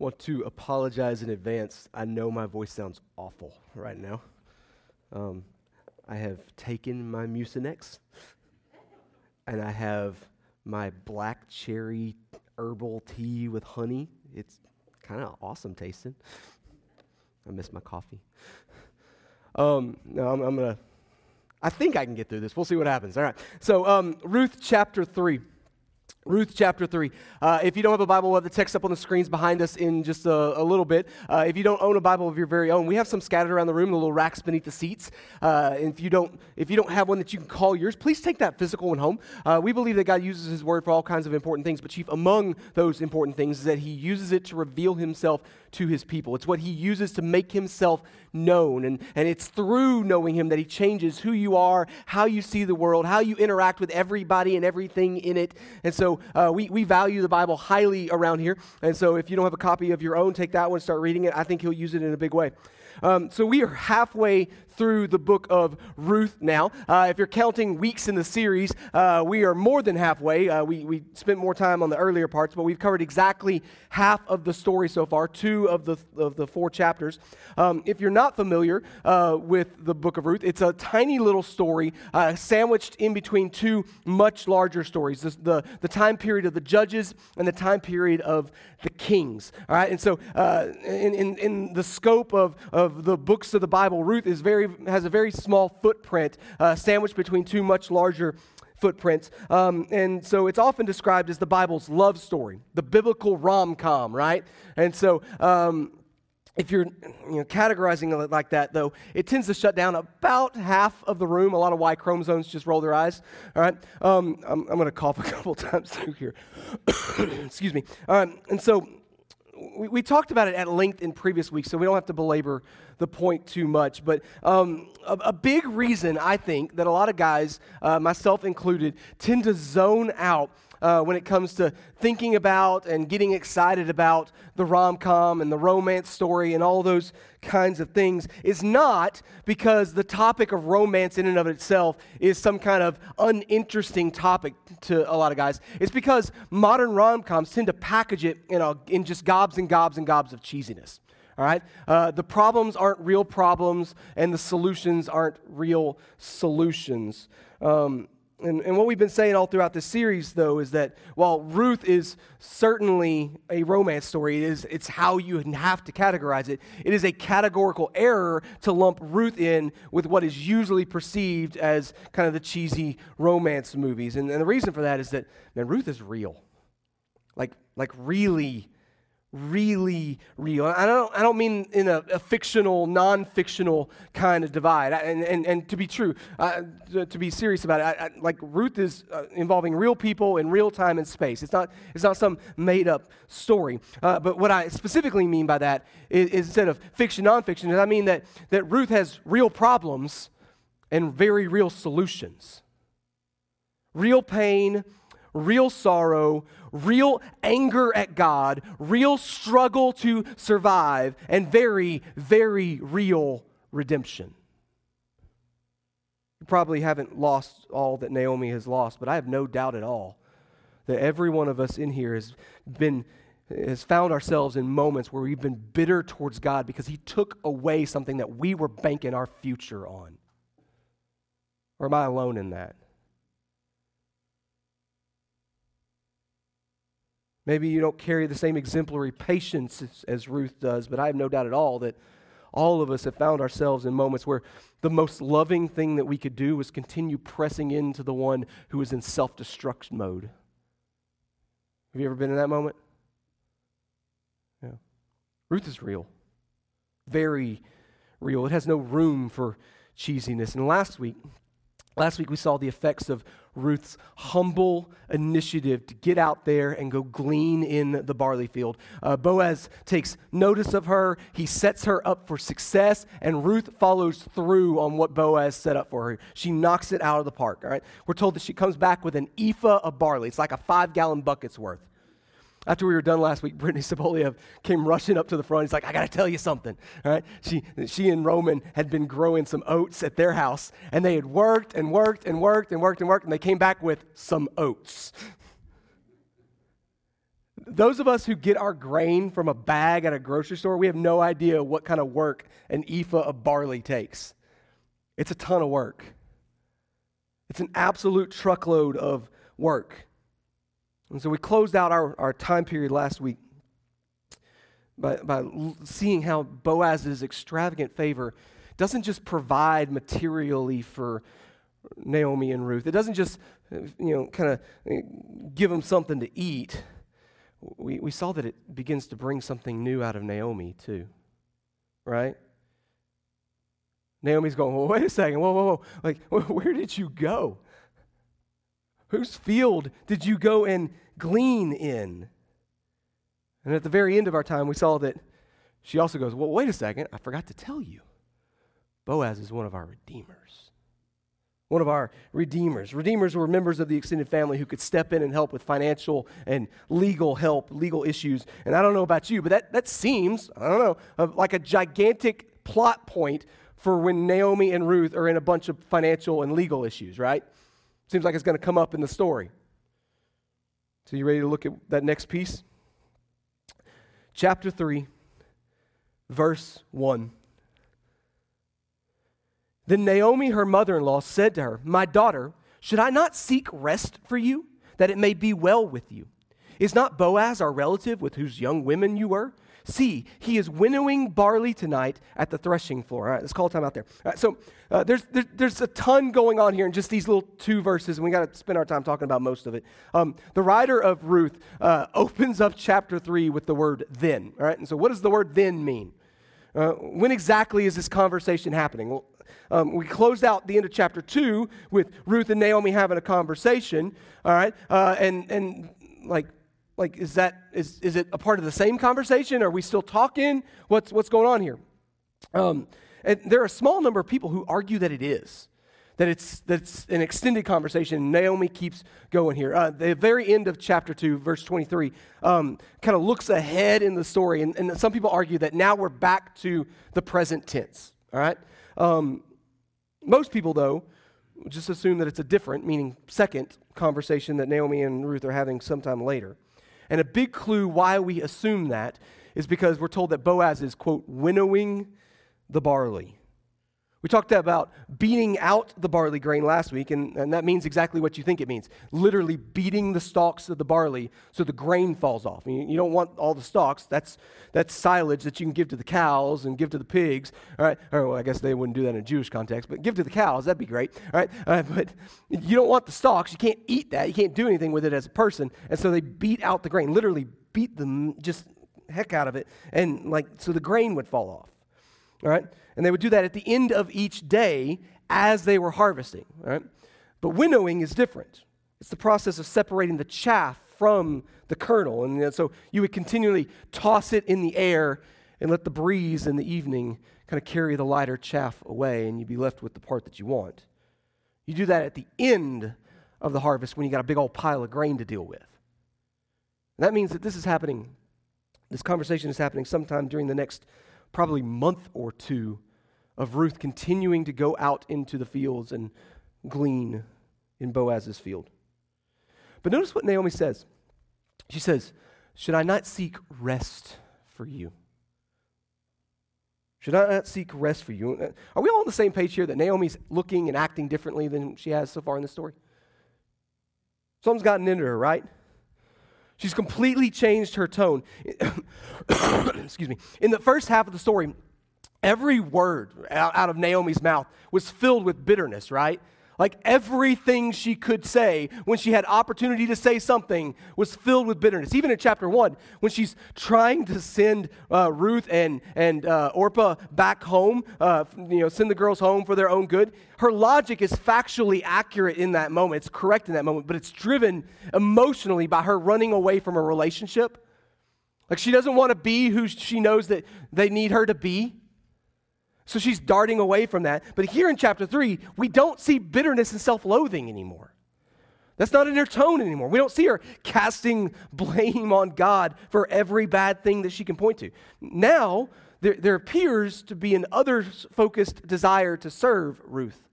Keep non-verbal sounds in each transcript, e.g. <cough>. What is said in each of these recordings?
want to apologize in advance. I know my voice sounds awful right now. Um, I have taken my Mucinex, and I have my black cherry herbal tea with honey. It's kind of awesome tasting. I miss my coffee. Um, no, I'm, I'm gonna. I think I can get through this. We'll see what happens. All right. So, um, Ruth chapter three. Ruth chapter 3. Uh, if you don't have a Bible, we'll have the text up on the screens behind us in just a, a little bit. Uh, if you don't own a Bible of your very own, we have some scattered around the room, the little racks beneath the seats. Uh, if you, don't, if you don't have one that you can call yours, please take that physical one home. Uh, we believe that God uses His Word for all kinds of important things, but chief among those important things is that He uses it to reveal Himself to His people. It's what He uses to make Himself known. And, and it's through knowing Him that He changes who you are, how you see the world, how you interact with everybody and everything in it. And so uh, we, we value the Bible highly around here. And so if you don't have a copy of your own, take that one, start reading it. I think He'll use it in a big way. Um, so we are halfway through the book of Ruth now. Uh, if you're counting weeks in the series, uh, we are more than halfway. Uh, we, we spent more time on the earlier parts, but we've covered exactly half of the story so far, two of the, of the four chapters. Um, if you're not familiar uh, with the book of Ruth, it's a tiny little story uh, sandwiched in between two much larger stories the, the, the, time period of the judges and the time period of the kings. All right, and so uh, in, in, in the scope of, of the books of the Bible, Ruth is very has a very small footprint uh, sandwiched between two much larger footprints. Um, and so it's often described as the Bible's love story, the biblical rom com, right? And so. Um, if you're you know, categorizing it like that, though, it tends to shut down about half of the room. A lot of Y chromosomes just roll their eyes. All right, um, I'm, I'm going to cough a <laughs> couple times through here. <coughs> Excuse me. Um, and so we, we, talked about it at length in previous weeks, so we don't have to belabor the point too much. But um, a, a, big reason, I think, that a lot of guys, uh, myself included, tend to zone out uh, when it comes to thinking about and getting excited about the rom com and the romance story and all those kinds of things is not because the topic of romance in and of itself is some kind of uninteresting topic to a lot of guys. It's because modern rom coms tend to package it in, a, in just gobs and gobs and gobs of cheesiness. All right? Uh, the problems aren't real problems, and the solutions aren't real solutions. Um, and, and what we've been saying all throughout this series, though, is that while Ruth is certainly a romance story, it is, it's how you have to categorize it. It is a categorical error to lump Ruth in with what is usually perceived as kind of the cheesy romance movies. And, and the reason for that is that, man, Ruth is real. Like, like really really real. I don't, I don't mean in a, a fictional, non fictional kind of divide. And, and, and to be true, uh, to, to, be serious about it, I, I, like Ruth is uh, involving real people in real time and space. It's not, it's not some made up story. Uh, but what I specifically mean by that is, is instead of fiction, nonfiction, is I mean that, that Ruth has real problems and very real solutions. Real pain, real sorrow, real anger at God, real struggle to survive, and very, very real redemption. You probably haven't lost all that Naomi has lost, but I have no doubt at all that every one of us in here has been has found ourselves in moments where we've been bitter towards God because he took away something that we were banking our future on. Or am I alone in that? Maybe you don't carry the same exemplary patience as, as, Ruth does, but I have no doubt at all that all of us have found ourselves in moments where the most loving thing that we could do was continue pressing into the one who is in self destruct mode. Have you ever been in that moment? Yeah. Ruth is real, very real. It has no room for cheesiness. And last week, Last week, we saw the effects of Ruth's humble initiative to get out there and go glean in the barley field. Uh, Boaz takes notice of her, he sets her up for success, and Ruth follows through on what Boaz set up for her. She knocks it out of the park, all right? We're told that she comes back with an ephah of barley. It's like a five gallon bucket's worth. After we were done last week, <laughs> Brittany Saboliev came rushing up to the front. He's like, I got to tell you something. All right? She, she and Roman had been growing some oats at their house, and they had worked and worked and worked and worked and worked, and they came back with some oats. those of us who get our grain from a bag at a grocery store, we have no idea what kind of work an ephah of barley takes. It's a ton of work. It's an absolute truckload of work. And so we closed out our, our time period last week by, by seeing how Boaz's extravagant favor doesn't just provide materially for Naomi and Ruth. It doesn't just, you know, kind of give them something to eat. We, we saw that it begins to bring something new out of Naomi, too. Right? Naomi's going, well, wait a second. Whoa, whoa, whoa. Like, <laughs> where did you go? Whose field did you go and glean in? And at the very end of our time, we saw that she also goes, Well, wait a second, I forgot to tell you. Boaz is one of our redeemers. One of our redeemers. Redeemers were members of the extended family who could step in and help with financial and legal help, legal issues. And I don't know about you, but that, that seems, I don't know, uh, like a gigantic plot point for when Naomi and Ruth are in a bunch of financial and legal issues, right? Seems like it's going to come up in the story. So, you ready to look at that next piece? Chapter 3, verse 1. Then Naomi, her mother in law, said to her, My daughter, should I not seek rest for you, that it may be well with you? Is not Boaz our relative with whose young women you were? See, he is winnowing barley tonight at the threshing floor. All right, let's call time out there. Right, so uh, there's, there, there's a ton going on here in just these little two verses, and we got to spend our time talking about most of it. Um, the writer of Ruth uh, opens up chapter 3 with the word then. All right, and so what does the word then mean? Uh, when exactly is this conversation happening? Well, um, we closed out the end of chapter 2 with Ruth and Naomi having a conversation, all right? Uh, and, and like like, is that is, is it a part of the same conversation? Are we still talking? What's what's going on here? Um, and there are a small number of people who argue that it is, that it's that it's an extended conversation. Naomi keeps going here. Uh, the very end of chapter two, verse twenty-three, um, kind of looks ahead in the story, and, and, some people argue that now we're back to the present tense. All right. Um, most people, though, just assume that it's a different, meaning second, conversation that Naomi and Ruth are having sometime later. And a big clue why we assume that is because we're told that Boaz is, quote, winnowing the barley. We talked about beating out the barley grain last week, and, and that means exactly what you think it means literally beating the stalks of the barley so the grain falls off. You, you don't want all the stalks. That's, that's silage that you can give to the cows and give to the pigs. All right, or well, I guess they wouldn't do that in a Jewish context, but give to the cows, that'd be great. All right, uh, but you don't want the stalks. You can't eat that. You can't do anything with it as a person. And so they beat out the grain, literally beat them just heck out of it, and like so the grain would fall off. All right? And they would do that at the end of each day as they were harvesting. All right? But winnowing is different. It's the process of separating the chaff from the kernel. And so you would continually toss it in the air and let the breeze in the evening kind of carry the lighter chaff away, and you'd be left with the part that you want. You do that at the end of the harvest when you got a big old pile of grain to deal with. And that means that this is happening, this conversation is happening sometime during the next probably month or two of Ruth continuing to go out into the fields and glean in Boaz's field. But notice what Naomi says. She says, Should I not seek rest for you? Should I not seek rest for you? Uh, are we all on the same page here that Naomi's looking and acting differently than she has so far in the story? Something's gotten into her, right? She's completely changed her tone. <coughs> Excuse me. In the first half of the story, every word out of Naomi's mouth was filled with bitterness, right? Like everything she could say when she had opportunity to say something was filled with bitterness. Even in chapter one, when she's trying to send uh, Ruth and, and uh, Orpah back home, uh, you know, send the girls home for their own good, her logic is factually accurate in that moment. It's correct in that moment, but it's driven emotionally by her running away from a relationship. Like she doesn't want to be who she knows that they need her to be. So she's darting away from that. But here in chapter 3, we don't see bitterness and self loathing anymore. That's not in her tone anymore. We don't see her casting blame on God for every bad thing that she can point to. Now, there, there appears to be an others focused desire to serve Ruth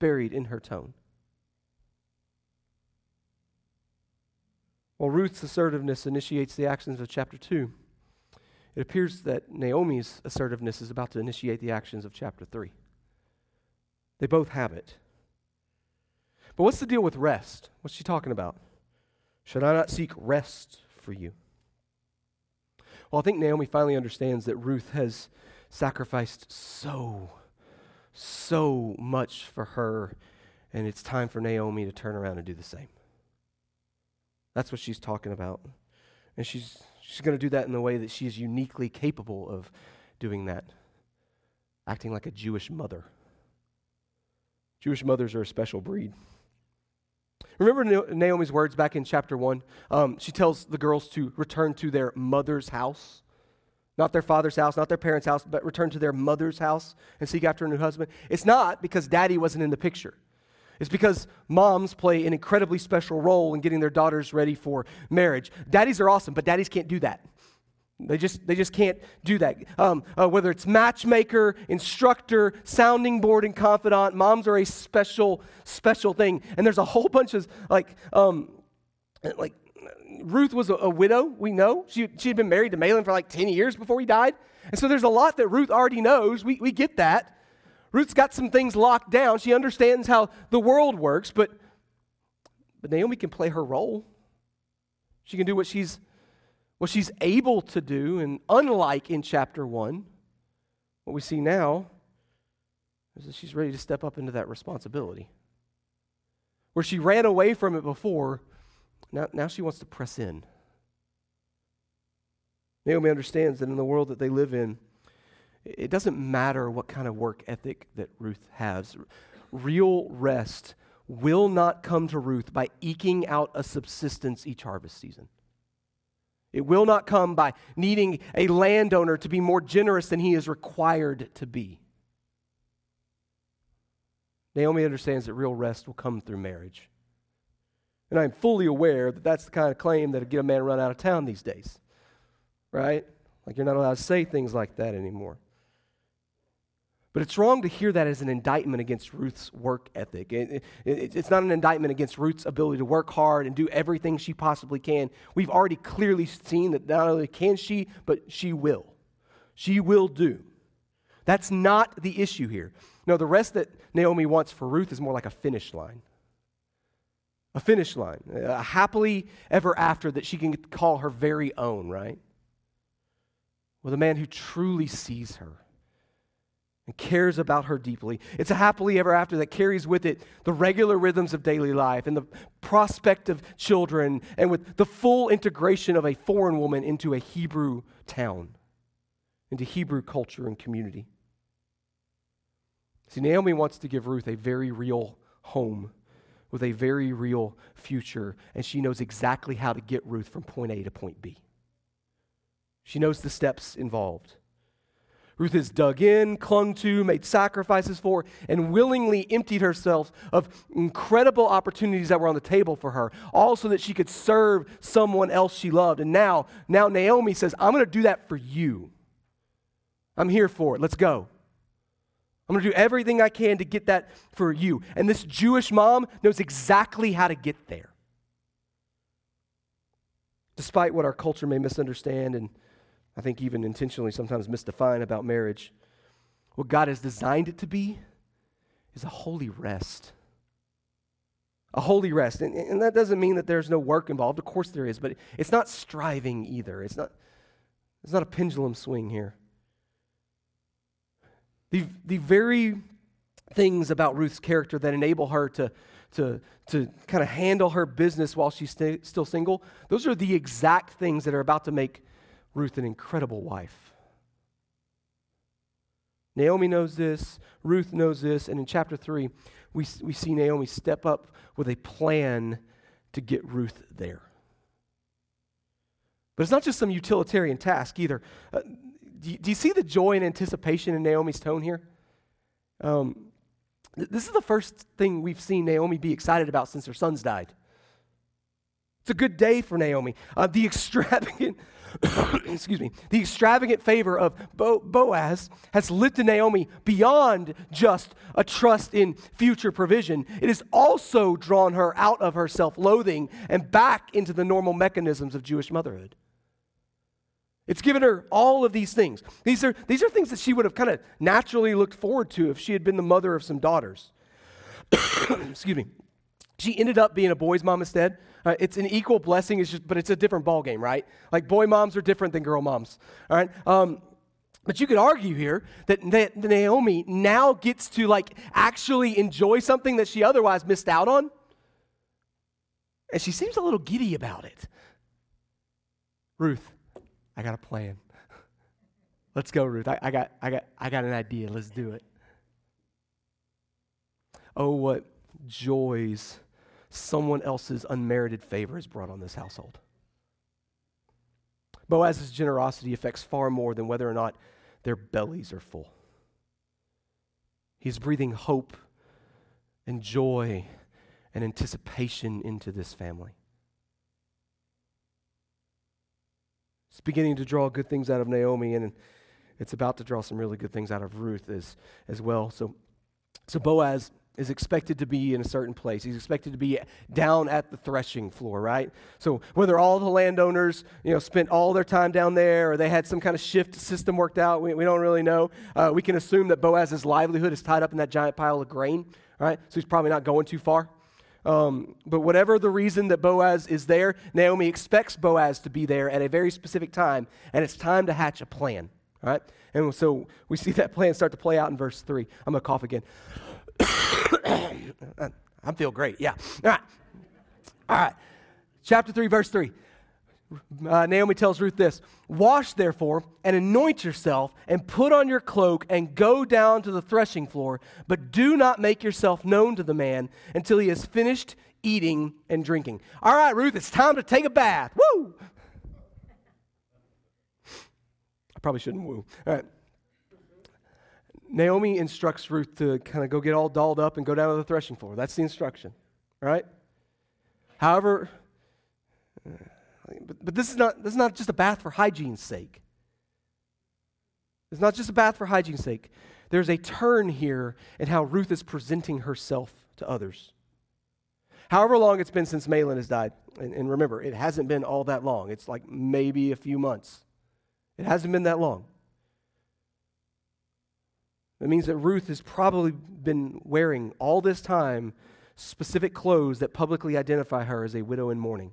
buried in her tone. While Ruth's assertiveness initiates the actions of chapter 2, it appears that Naomi's assertiveness is about to initiate the actions of chapter 3. They both have it. But what's the deal with rest? What's she talking about? Should I not seek rest for you? Well, I think Naomi finally understands that Ruth has sacrificed so, so much for her, and it's time for Naomi to turn around and do the same. That's what she's talking about. And she's, she's going to do that in the way that she is uniquely capable of doing that, acting like a Jewish mother. Jewish mothers are a special breed. Remember Naomi's words back in chapter 1? Um, she tells the girls to return to their mother's house. Not their father's house, not their parents' house, but return to their mother's house and seek after a new husband. It's not because daddy wasn't in the picture. It's because moms play an incredibly special role in getting their daughters ready for marriage. Daddies are awesome, but daddies can't do that. They just, they just can't do that. Um, uh, whether it's matchmaker, instructor, sounding board, and confidant, moms are a special, special thing. And there's a whole bunch of like, um, like Ruth was a, a, widow. We know she she had been married to Mahlon for like ten years before he died, and so there's a lot that Ruth already knows. We we get that. Ruth's got some things locked down. She understands how the world works, but but Naomi can play her role. She can do what she's what she's able to do, and unlike in chapter 1, what we see now is that she's ready to step up into that responsibility. Where she ran away from it before, now, now she wants to press in. Naomi understands that in the world that they live in, it doesn't matter what kind of work ethic that Ruth has. Real rest will not come to Ruth by eking out a subsistence each harvest season. It will not come by needing a landowner to be more generous than he is required to be. Naomi understands that real rest will come through marriage. And I'm fully aware that that's the kind of claim that would get a man run out of town these days, right? Like you're not allowed to say things like that anymore. But it's wrong to hear that as an indictment against Ruth's work ethic. It, it, it's not an indictment against Ruth's ability to work hard and do everything she possibly can. We've already clearly seen that not only can she, but she will. She will do. That's not the issue here. No, the rest that Naomi wants for Ruth is more like a finish line. A finish line, a happily ever after that she can call her very own, right? With a man who truly sees her and cares about her deeply. It's a happily ever after that carries with it the regular rhythms of daily life and the prospect of children and with the full integration of a foreign woman into a Hebrew town, into Hebrew culture and community. See, Naomi wants to give Ruth a very real home with a very real future, and she knows exactly how to get Ruth from point A to point B. She knows the steps involved. Ruth has dug in, clung to, made sacrifices for, and willingly emptied herself of incredible opportunities that were on the table for her, all so that she could serve someone else she loved. And now, now Naomi says, I'm going to do that for you. I'm here for it. Let's go. I'm going to do everything I can to get that for you. And this Jewish mom knows exactly how to get there. Despite what our culture may misunderstand and I think even intentionally sometimes misdefine about marriage. What God has designed it to be is a holy rest. A holy rest. And, and that doesn't mean that there's no work involved. Of course there is, but it's not striving either. It's not, it's not a pendulum swing here. The, the very things about Ruth's character that enable her to, to, to kind of handle her business while she's st- still single, those are the exact things that are about to make Ruth an incredible wife. Naomi knows this, Ruth knows this, and in chapter 3, we, we see Naomi step up with a plan to get Ruth there. But it's not just some utilitarian task either. Uh, do, you, do, you, see the joy and anticipation in Naomi's tone here? Um, th- this is the first thing we've seen Naomi be excited about since her sons died. It's a good day for Naomi. Uh, the <laughs> extravagant <coughs> excuse me, the extravagant favor of Bo- Boaz has lifted Naomi beyond just a trust in future provision. It has also drawn her out of her self loathing and back into the normal mechanisms of Jewish motherhood. It's given her all of these things. These are, these are things that she would have kind of naturally looked forward to if she had been the mother of some daughters. <coughs> Excuse me. She ended up being a boy's mom instead. Uh, it's an equal blessing, it's just, but it's a different ball game, right? Like boy moms are different than girl moms. All right. Um, but you could argue here that, that Naomi now gets to like actually enjoy something that she otherwise missed out on. And she seems a little giddy about it. Ruth, I got a plan. Let's go, Ruth. I, I, got, I, got, I got an idea. Let's do it. Oh, what joys someone else's unmerited favor has brought on this household. Boaz's generosity affects far more than whether or not their bellies are full. He's breathing hope and joy and anticipation into this family. It's beginning to draw good things out of Naomi, and it's about to draw some really good things out of Ruth as, as well. So, so Boaz is expected to be in a certain place. He's expected to be down at the threshing floor, right? So whether all the landowners, you know, spent all their time down there or they had some kind of shift system worked out, we, we don't really know. Uh, we can assume that Boaz's livelihood is tied up in that giant pile of grain, right? So he's probably not going too far. Um, but whatever the reason that Boaz is there, Naomi expects Boaz to be there at a very specific time, and it's time to hatch a plan, right? And so we see that plan start to play out in verse 3. I'm going to cough again. <coughs> I feel great. Yeah. All right. All right. Chapter 3, verse 3. Uh, Naomi tells Ruth this Wash, therefore, and anoint yourself, and put on your cloak, and go down to the threshing floor, but do not make yourself known to the man until he has finished eating and drinking. All right, Ruth, it's time to take a bath. Woo! I probably shouldn't woo. All right. Naomi instructs Ruth to kind of go get all dolled up and go down to the threshing floor. That's the instruction, right? However, but, but this, is not, this is not just a bath for hygiene's sake. It's not just a bath for hygiene's sake. There's a turn here in how Ruth is presenting herself to others. However long it's been since Mahlon has died, and, and remember, it hasn't been all that long. It's like maybe a few months. It hasn't been that long. That means that Ruth has probably been wearing all this time specific clothes that publicly identify her as a widow in mourning.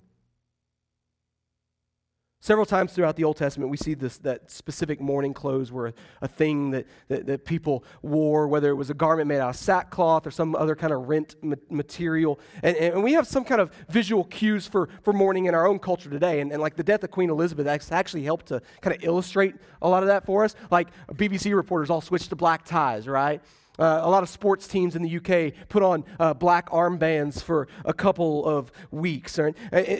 Several times throughout the Old Testament, we see this, that specific mourning clothes were a, a thing that, that, that, people wore, whether it was a garment made out of sackcloth or some other kind of rent material. And, and we have some kind of visual cues for, for mourning in our own culture today. And, and like the death of Queen Elizabeth actually helped to kind of illustrate a lot of that for us. Like BBC reporters all switched to black ties, right? Uh, a lot of sports teams in the UK put on uh, black armbands for a couple of weeks. Right?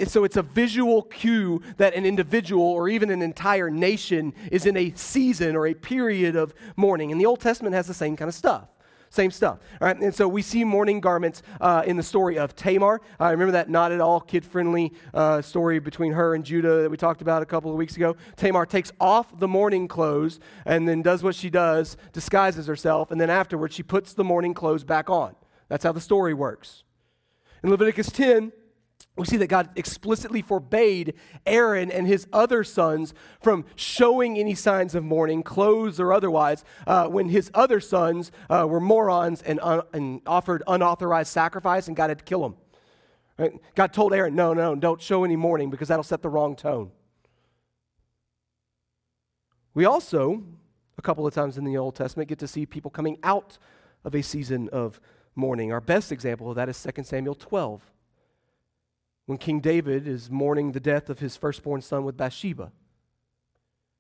So it's a visual cue that an individual or even an entire nation is in a season or a period of mourning. And the Old Testament has the same kind of stuff. Same stuff. All right, and so we see mourning garments uh, in the story of Tamar. I uh, remember that not at all kid friendly uh, story between her and Judah that we talked about a couple of weeks ago. Tamar takes off the mourning clothes and then does what she does, disguises herself, and then afterwards she puts the mourning clothes back on. That's how the story works. In Leviticus 10, we see that God explicitly forbade Aaron and his other sons from showing any signs of mourning, clothes or otherwise, uh, when his other sons uh, were morons and, un- and, offered unauthorized sacrifice, and God had to kill them. Right? God told Aaron, no, no, don't show any mourning because that'll set the wrong tone. We also, a couple of times in the Old Testament, get to see people coming out of a season of mourning. Our best example of that is 2 Samuel 12 when King David is mourning the death of his firstborn son with Bathsheba.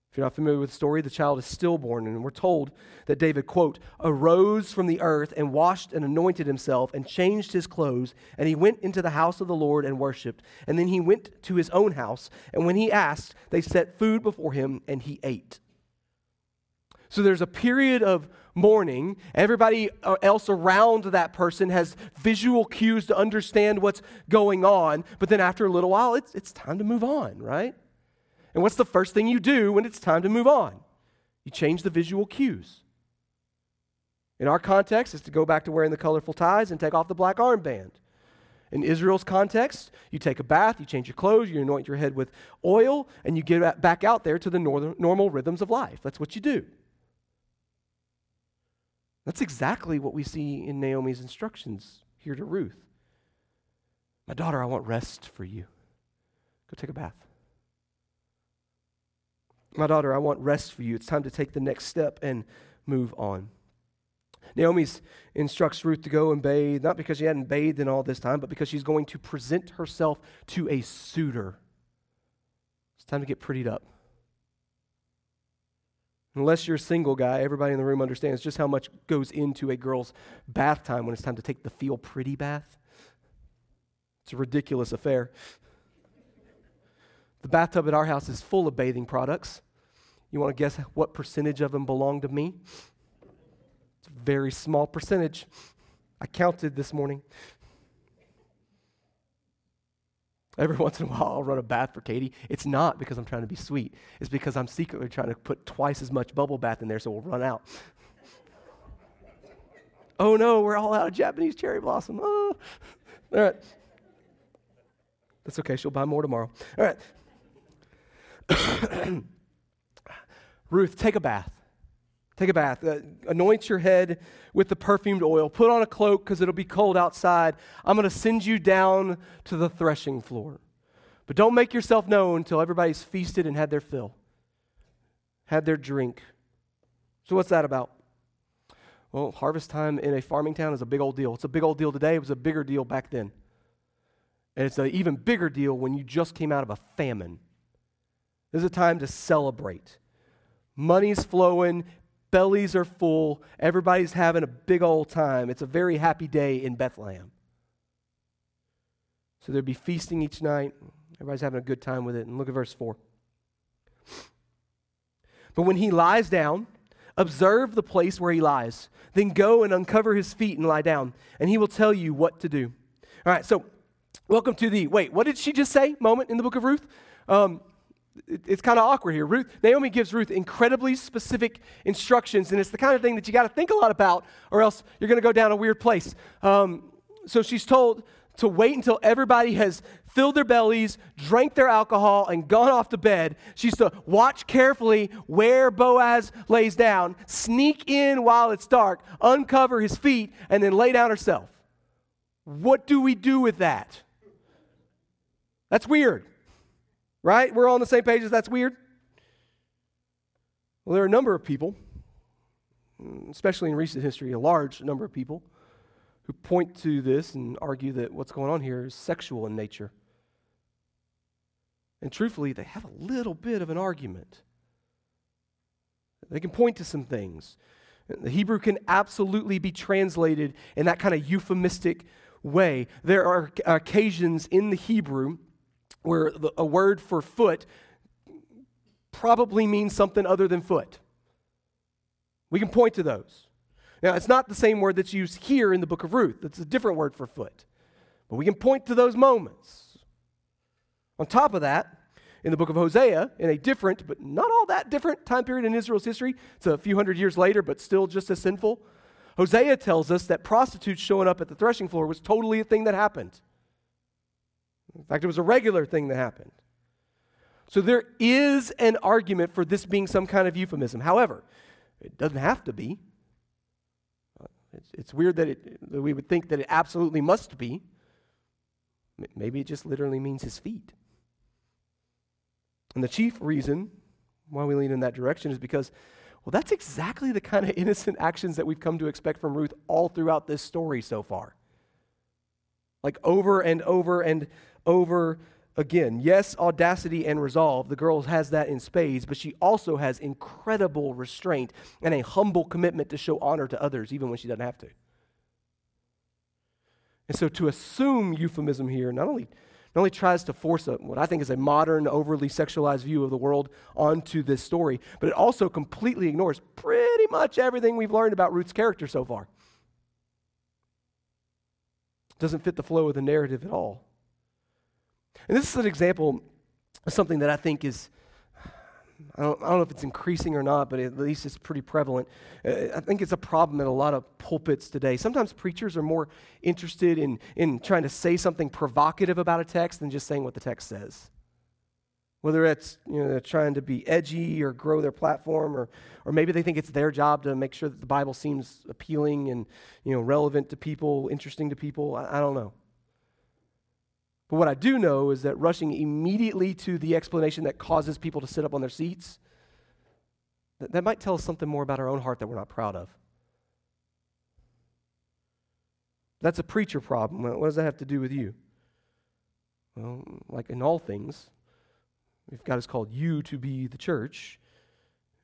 If you're not familiar with the story, the child is stillborn, and we're told that David, quote, arose from the earth and washed and anointed himself and changed his clothes, and he went into the house of the Lord and worshiped. And then he went to his own house, and when he asked, they set food before him, and he ate. So there's a period of mourning. Everybody uh, else around that person has visual cues to understand what's going on. But then after a little while, it's, it's time to move on, right? And what's the first thing you do when it's time to move on? You change the visual cues. In our context, it's to go back to wearing the colorful ties and take off the black armband. In Israel's context, you take a bath, you change your clothes, you anoint your head with oil, and you get back out there to the normal rhythms of life. That's what you do. That's exactly what we see in Naomi's instructions here to Ruth. My daughter, I want rest for you. Go take a bath. My daughter, I want rest for you. It's time to take the next step and move on. Naomi instructs Ruth to go and bathe, not because she hadn't bathed in all this time, but because she's going to present herself to a suitor. It's time to get prettied up. Unless you're a single guy, everybody in the room understands just how much goes into a girl's bath time when it's time to take the feel pretty bath. It's a ridiculous affair. The bathtub at our house is full of bathing products. You want to guess what percentage of them belong to me? It's a very small percentage. I counted this morning. Every <laughs> once in a while, I'll run a bath for Katie. It's not because I'm trying to be sweet, it's because I'm secretly trying to put twice as much bubble bath in there so we'll run out. <laughs> oh no, we're all out of Japanese cherry blossom. Oh. <laughs> All right. That's okay. She'll buy more tomorrow. All right. <coughs> <coughs> Ruth, take a bath. Take a bath. Uh, anoint your head with the perfumed oil. Put on a cloak because it'll be cold outside. I'm going to send you down to the threshing floor. But don't make yourself known until everybody's feasted and had their fill, had their drink. So, what's that about? Well, harvest time in a farming town is a big old deal. It's a big old deal today. It was a bigger deal back then. And it's an even bigger deal when you just came out of a famine. This is a time to celebrate. Money's flowing, bellies are full, everybody's having a big old time. It's a very happy day in Bethlehem. So there'd be feasting each night. Everybody's having a good time with it. And look at verse 4. But when he lies down, observe the place where he lies. Then go and uncover his feet and lie down, and he will tell you what to do. All right, so welcome to the, wait, what did she just say moment in the book of Ruth? Um, it's kind of awkward here. Ruth, Naomi gives Ruth incredibly specific instructions, and it's the kind of thing that you got to think a lot about, or else you're going to go down a weird place. Um, so she's told to wait until everybody has filled their bellies, drank their alcohol, and gone off to bed. She's to watch carefully where Boaz lays down, sneak in while it's dark, uncover his feet, and then lay down herself. What do we do with that? That's weird. Right? We're all on the same page. That's weird. Well, there are a number of people, especially in recent history, a large number of people, who point to this and argue that what's going on here is sexual in nature. And truthfully, they have a little bit of an argument. They can point to some things. The Hebrew can absolutely be translated in that kind of euphemistic way. There are occasions in the Hebrew where the, a word for foot probably means something other than foot. We can point to those. Now, it's not the same word that's used here in the book of Ruth, it's a different word for foot. But we can point to those moments. On top of that, in the book of Hosea, in a different, but not all that different time period in Israel's history, it's a few hundred years later, but still just as sinful. Hosea tells us that prostitutes showing up at the threshing floor was totally a thing that happened. In fact, it was a regular thing that happened. So there is an argument for this being some kind of euphemism. However, it doesn't have to be. Uh, it's, it's weird that, it, that we would think that it absolutely must be. Maybe it just literally means his feet. And the chief reason why we lean in that direction is because, well, that's exactly the kind of <laughs> innocent actions that we've come to expect from Ruth all throughout this story so far. Like over and over and over again. Yes, audacity and resolve. The girl has that in spades, but she also has incredible restraint and a humble commitment to show honor to others, even when she doesn't have to. And so to assume euphemism here not only, not only tries to force a, what I think is a modern, overly sexualized view of the world onto this story, but it also completely ignores pretty much everything we've learned about Ruth's character so far. Doesn't fit the flow of the narrative at all. And this is an example of something that I think is I don't, I don't know if it's increasing or not, but at least it's pretty prevalent. Uh, I think it's a problem in a lot of pulpits today. Sometimes preachers are more interested in, in trying to say something provocative about a text than just saying what the text says. Whether it's you know, they're trying to be edgy or grow their platform, or, or maybe they think it's their job to make sure that the Bible seems appealing and you know, relevant to people, interesting to people. I, I don't know. But what I do know is that rushing immediately to the explanation that causes people to sit up on their seats, that, that might tell us something more about our own heart that we're not proud of. That's a preacher problem. What does that have to do with you? Well, like in all things, if God has called you to be the church,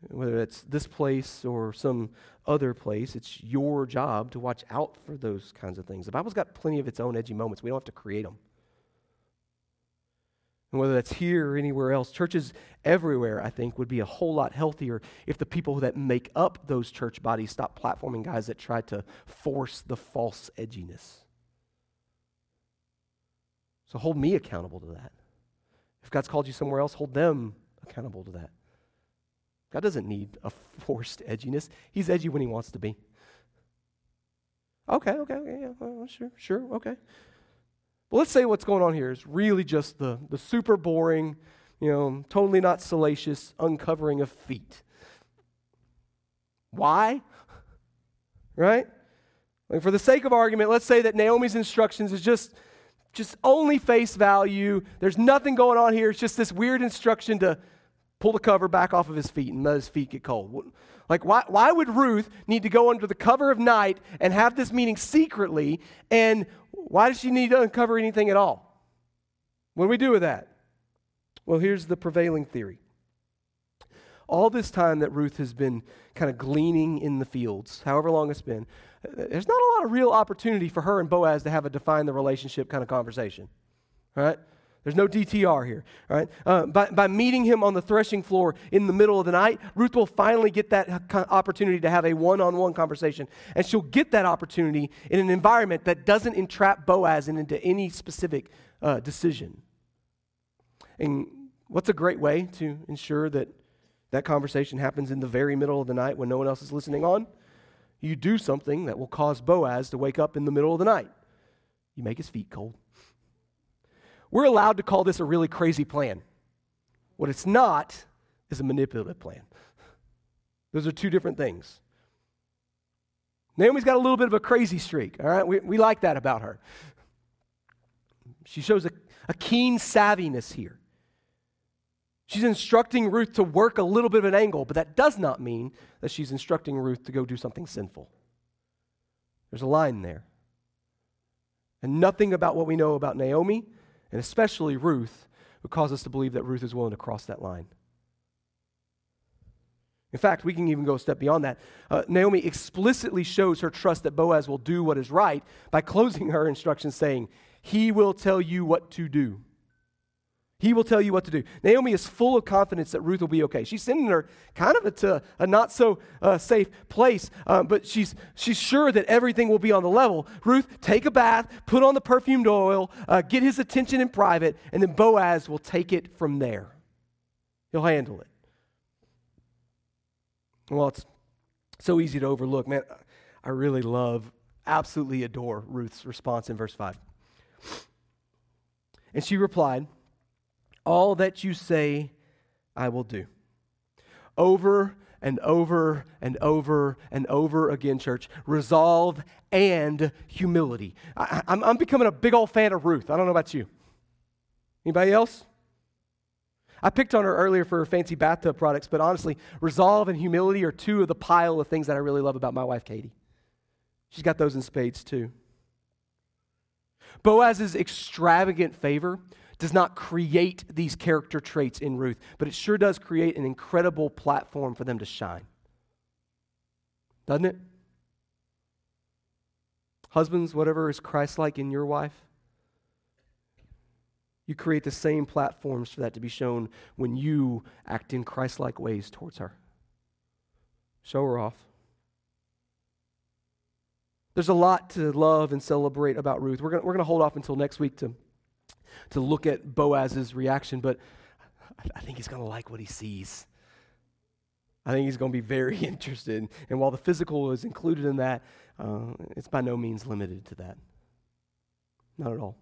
whether it's this place or some other place, it's your job to watch out for those kinds of things. The Bible's got plenty of its own edgy moments. We don't have to create them. And whether that's here or anywhere else, churches everywhere, I think, would be a whole lot healthier if the people that make up those church bodies stop platforming guys that try to force the false edginess. So hold me accountable to that. If God's called you somewhere else, hold them accountable to that. God doesn't need a <laughs> forced edginess. He's edgy when he wants to be. Okay, okay, okay, yeah, well, sure, sure, okay. Well, let's say what's going on here is really just the, the super boring, you know, totally not salacious uncovering of feet. Why? <laughs> Right? Like for the sake of argument, let's say that Naomi's instructions is just just only face value. There's nothing going on here. It's just this weird instruction to pull the cover back off of his feet and let his feet get cold. Like, why, why would Ruth need to go under the cover of night and have this meeting secretly? And why does she need to uncover anything at all? What do we do with that? Well, here's the prevailing theory. All this time that Ruth has been kind of gleaning in the fields, however long it's been, uh, there's not a lot of real opportunity for her and Boaz to have a define the relationship kind of conversation. Right? There's no DTR here. Right? Uh, by, by meeting him on the threshing floor in the middle of the night, Ruth will finally get that opportunity to have a one on one conversation. And she'll get that opportunity in an environment that doesn't entrap Boaz into any specific uh, decision. And what's a great way to ensure that that conversation happens in the very middle of the night when no one else is listening on? you do something that will cause Boaz to wake up in the middle of the night. You make his feet cold. We're allowed to call this a really crazy plan. What it's not is a manipulative plan. Those are two different things. Naomi's got a little bit of a crazy streak, all right? We, we like that about her. She shows a, a keen savviness here. She's instructing Ruth to work a little bit of an angle, but that does not mean that she's instructing Ruth to go do something sinful. There's a line there. And nothing about what we know about Naomi, and especially Ruth, would cause us to believe that Ruth is willing to cross that line. In fact, we can even go a step beyond that. Uh, Naomi explicitly shows her trust that Boaz will do what is right by closing her instructions saying, He will tell you what to do. He will tell you what to do. Naomi is full of confidence that Ruth will be okay. She's sending her kind of to a not so uh, safe place, uh, but she's, she's sure that everything will be on the level. Ruth, take a bath, put on the perfumed oil, uh, get his attention in private, and then Boaz will take it from there. He'll handle it. Well, it's so easy to overlook. Man, I really love, absolutely adore Ruth's response in verse 5. And she replied, all that you say, I will do. Over and over and over and over again, church. Resolve and humility. I, am becoming a big old fan of Ruth. I don't know about you. Anybody else? I picked on her earlier for her fancy bathtub products, but honestly, resolve and humility are two of the pile of things that I really love about my wife, Katie. She's got those in spades too. Boaz's extravagant favor does not create these character traits in Ruth, but it sure does create an incredible platform for them to shine. Doesn't it? Husbands, whatever is Christ like in your wife, you create the same platforms for that to be shown when you act in Christ like ways towards her. Show her off. There's a lot to love and celebrate about Ruth. We're going we're to hold off until next week to to look at Boaz's reaction, but I think he's going to like what he sees. I think he's going to be very <laughs> interested. And while the physical is included in that, uh, it's by no means limited to that. Not at all.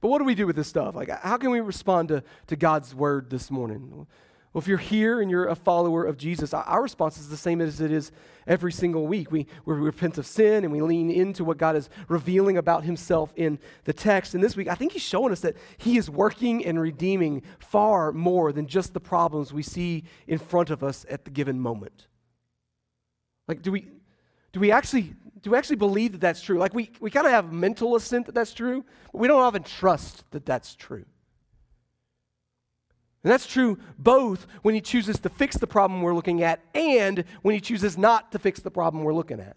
But what do we do with this stuff? Like, how can we respond to, to God's word this morning? Well, if you're here and you're a follower of Jesus, our response is the same as it is every single week. We, we repent of sin and we lean into what God is revealing about himself in the text. And this week, I think he's showing us that he is working and redeeming far more than just the problems we see in front of us at the given moment. Like, do we, do we actually do we actually believe that that's true? Like we, we kind of have mental assent that that's true, but we don't often trust that that's true. And that's true both when he chooses to fix the problem we're looking at and when he chooses not to fix the problem we're looking at.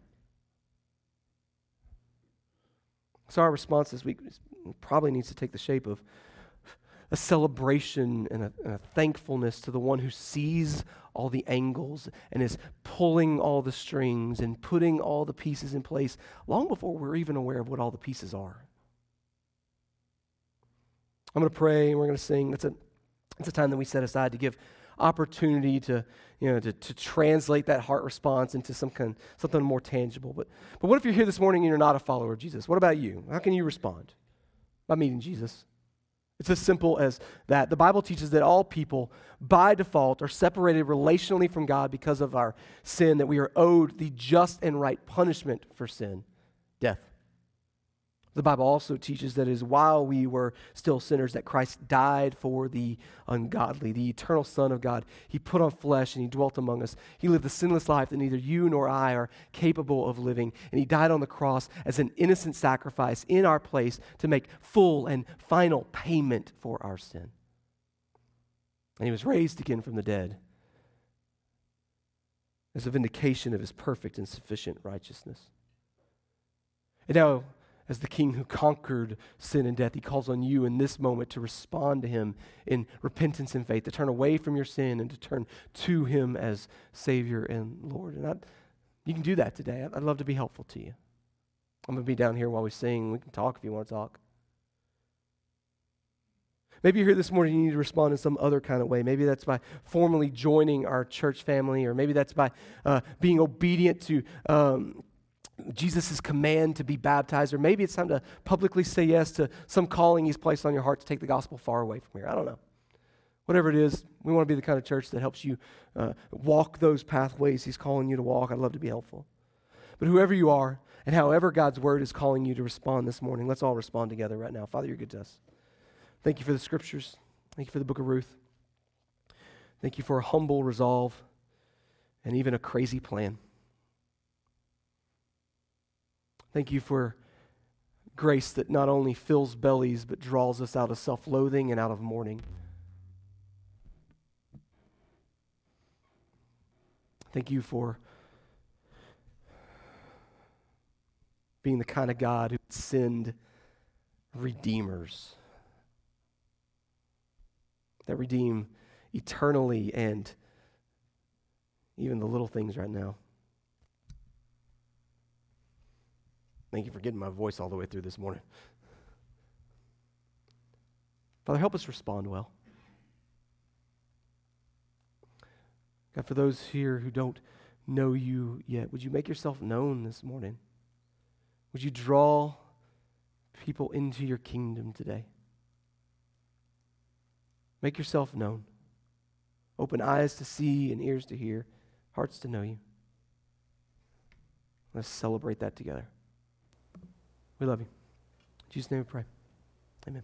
So our response this week probably needs to take the shape of a celebration and a, and a, thankfulness to the one who sees all the angles and is pulling all the strings and putting all the pieces in place long before we're even aware of what all the pieces are. I'm going to pray and we're going to sing. That's a, that's a time that we set aside to give opportunity to, you know, to, to translate that heart response into some kind, something more tangible. But, but what if you're here this morning and you're not a follower of Jesus? What about you? How can you respond? By meeting Jesus. It's as simple as that. The Bible teaches that all people, by default, are separated relationally from God because of our sin, that we are owed the just and right punishment for sin death. The Bible also teaches that it is while we were still sinners that Christ died for the ungodly, the eternal Son of God. He put on flesh and he dwelt among us. He lived the sinless life that neither you nor I are capable of living. And he died on the cross as an innocent sacrifice in our place to make full and final payment for our sin. And he was raised again from the dead as a vindication of his perfect and sufficient righteousness. And now, as the king who conquered sin and death, he calls on you in this moment to respond to him in repentance and faith, to turn away from your sin and to turn to him as Savior and Lord. And I'd, you can do that today. I'd love to be helpful to you. I'm going to be down here while we sing. We can talk if you want to talk. Maybe you're here this morning, you need to respond in some other kind of way. Maybe that's by formally joining our church family, or maybe that's by uh, being obedient to um, Jesus' command to be baptized, or maybe it's time to publicly say yes to some calling he's placed on your heart to take the gospel far away from here. I don't know. Whatever it is, we want to be the kind of church that helps you uh, walk those pathways he's calling you to walk. I'd love to be helpful. But whoever you are, and however God's word is calling you to respond this morning, let's all respond together right now. Father, you're good to us. Thank you for the scriptures. Thank you for the book of Ruth. Thank you for a humble resolve and even a crazy plan. Thank you for grace that not only fills bellies, but draws us out of self loathing and out of mourning. Thank you for being the kind of God who send redeemers that redeem eternally and even the little things right now. Thank you for getting my voice all the way through this morning. Father, help us respond well. God, for those here who don't know you yet, would you make yourself known this morning? Would you draw people into your kingdom today? Make yourself known. Open eyes to see and ears to hear, hearts to know you. Let's celebrate that together. We love you. In Jesus' name we pray. Amen.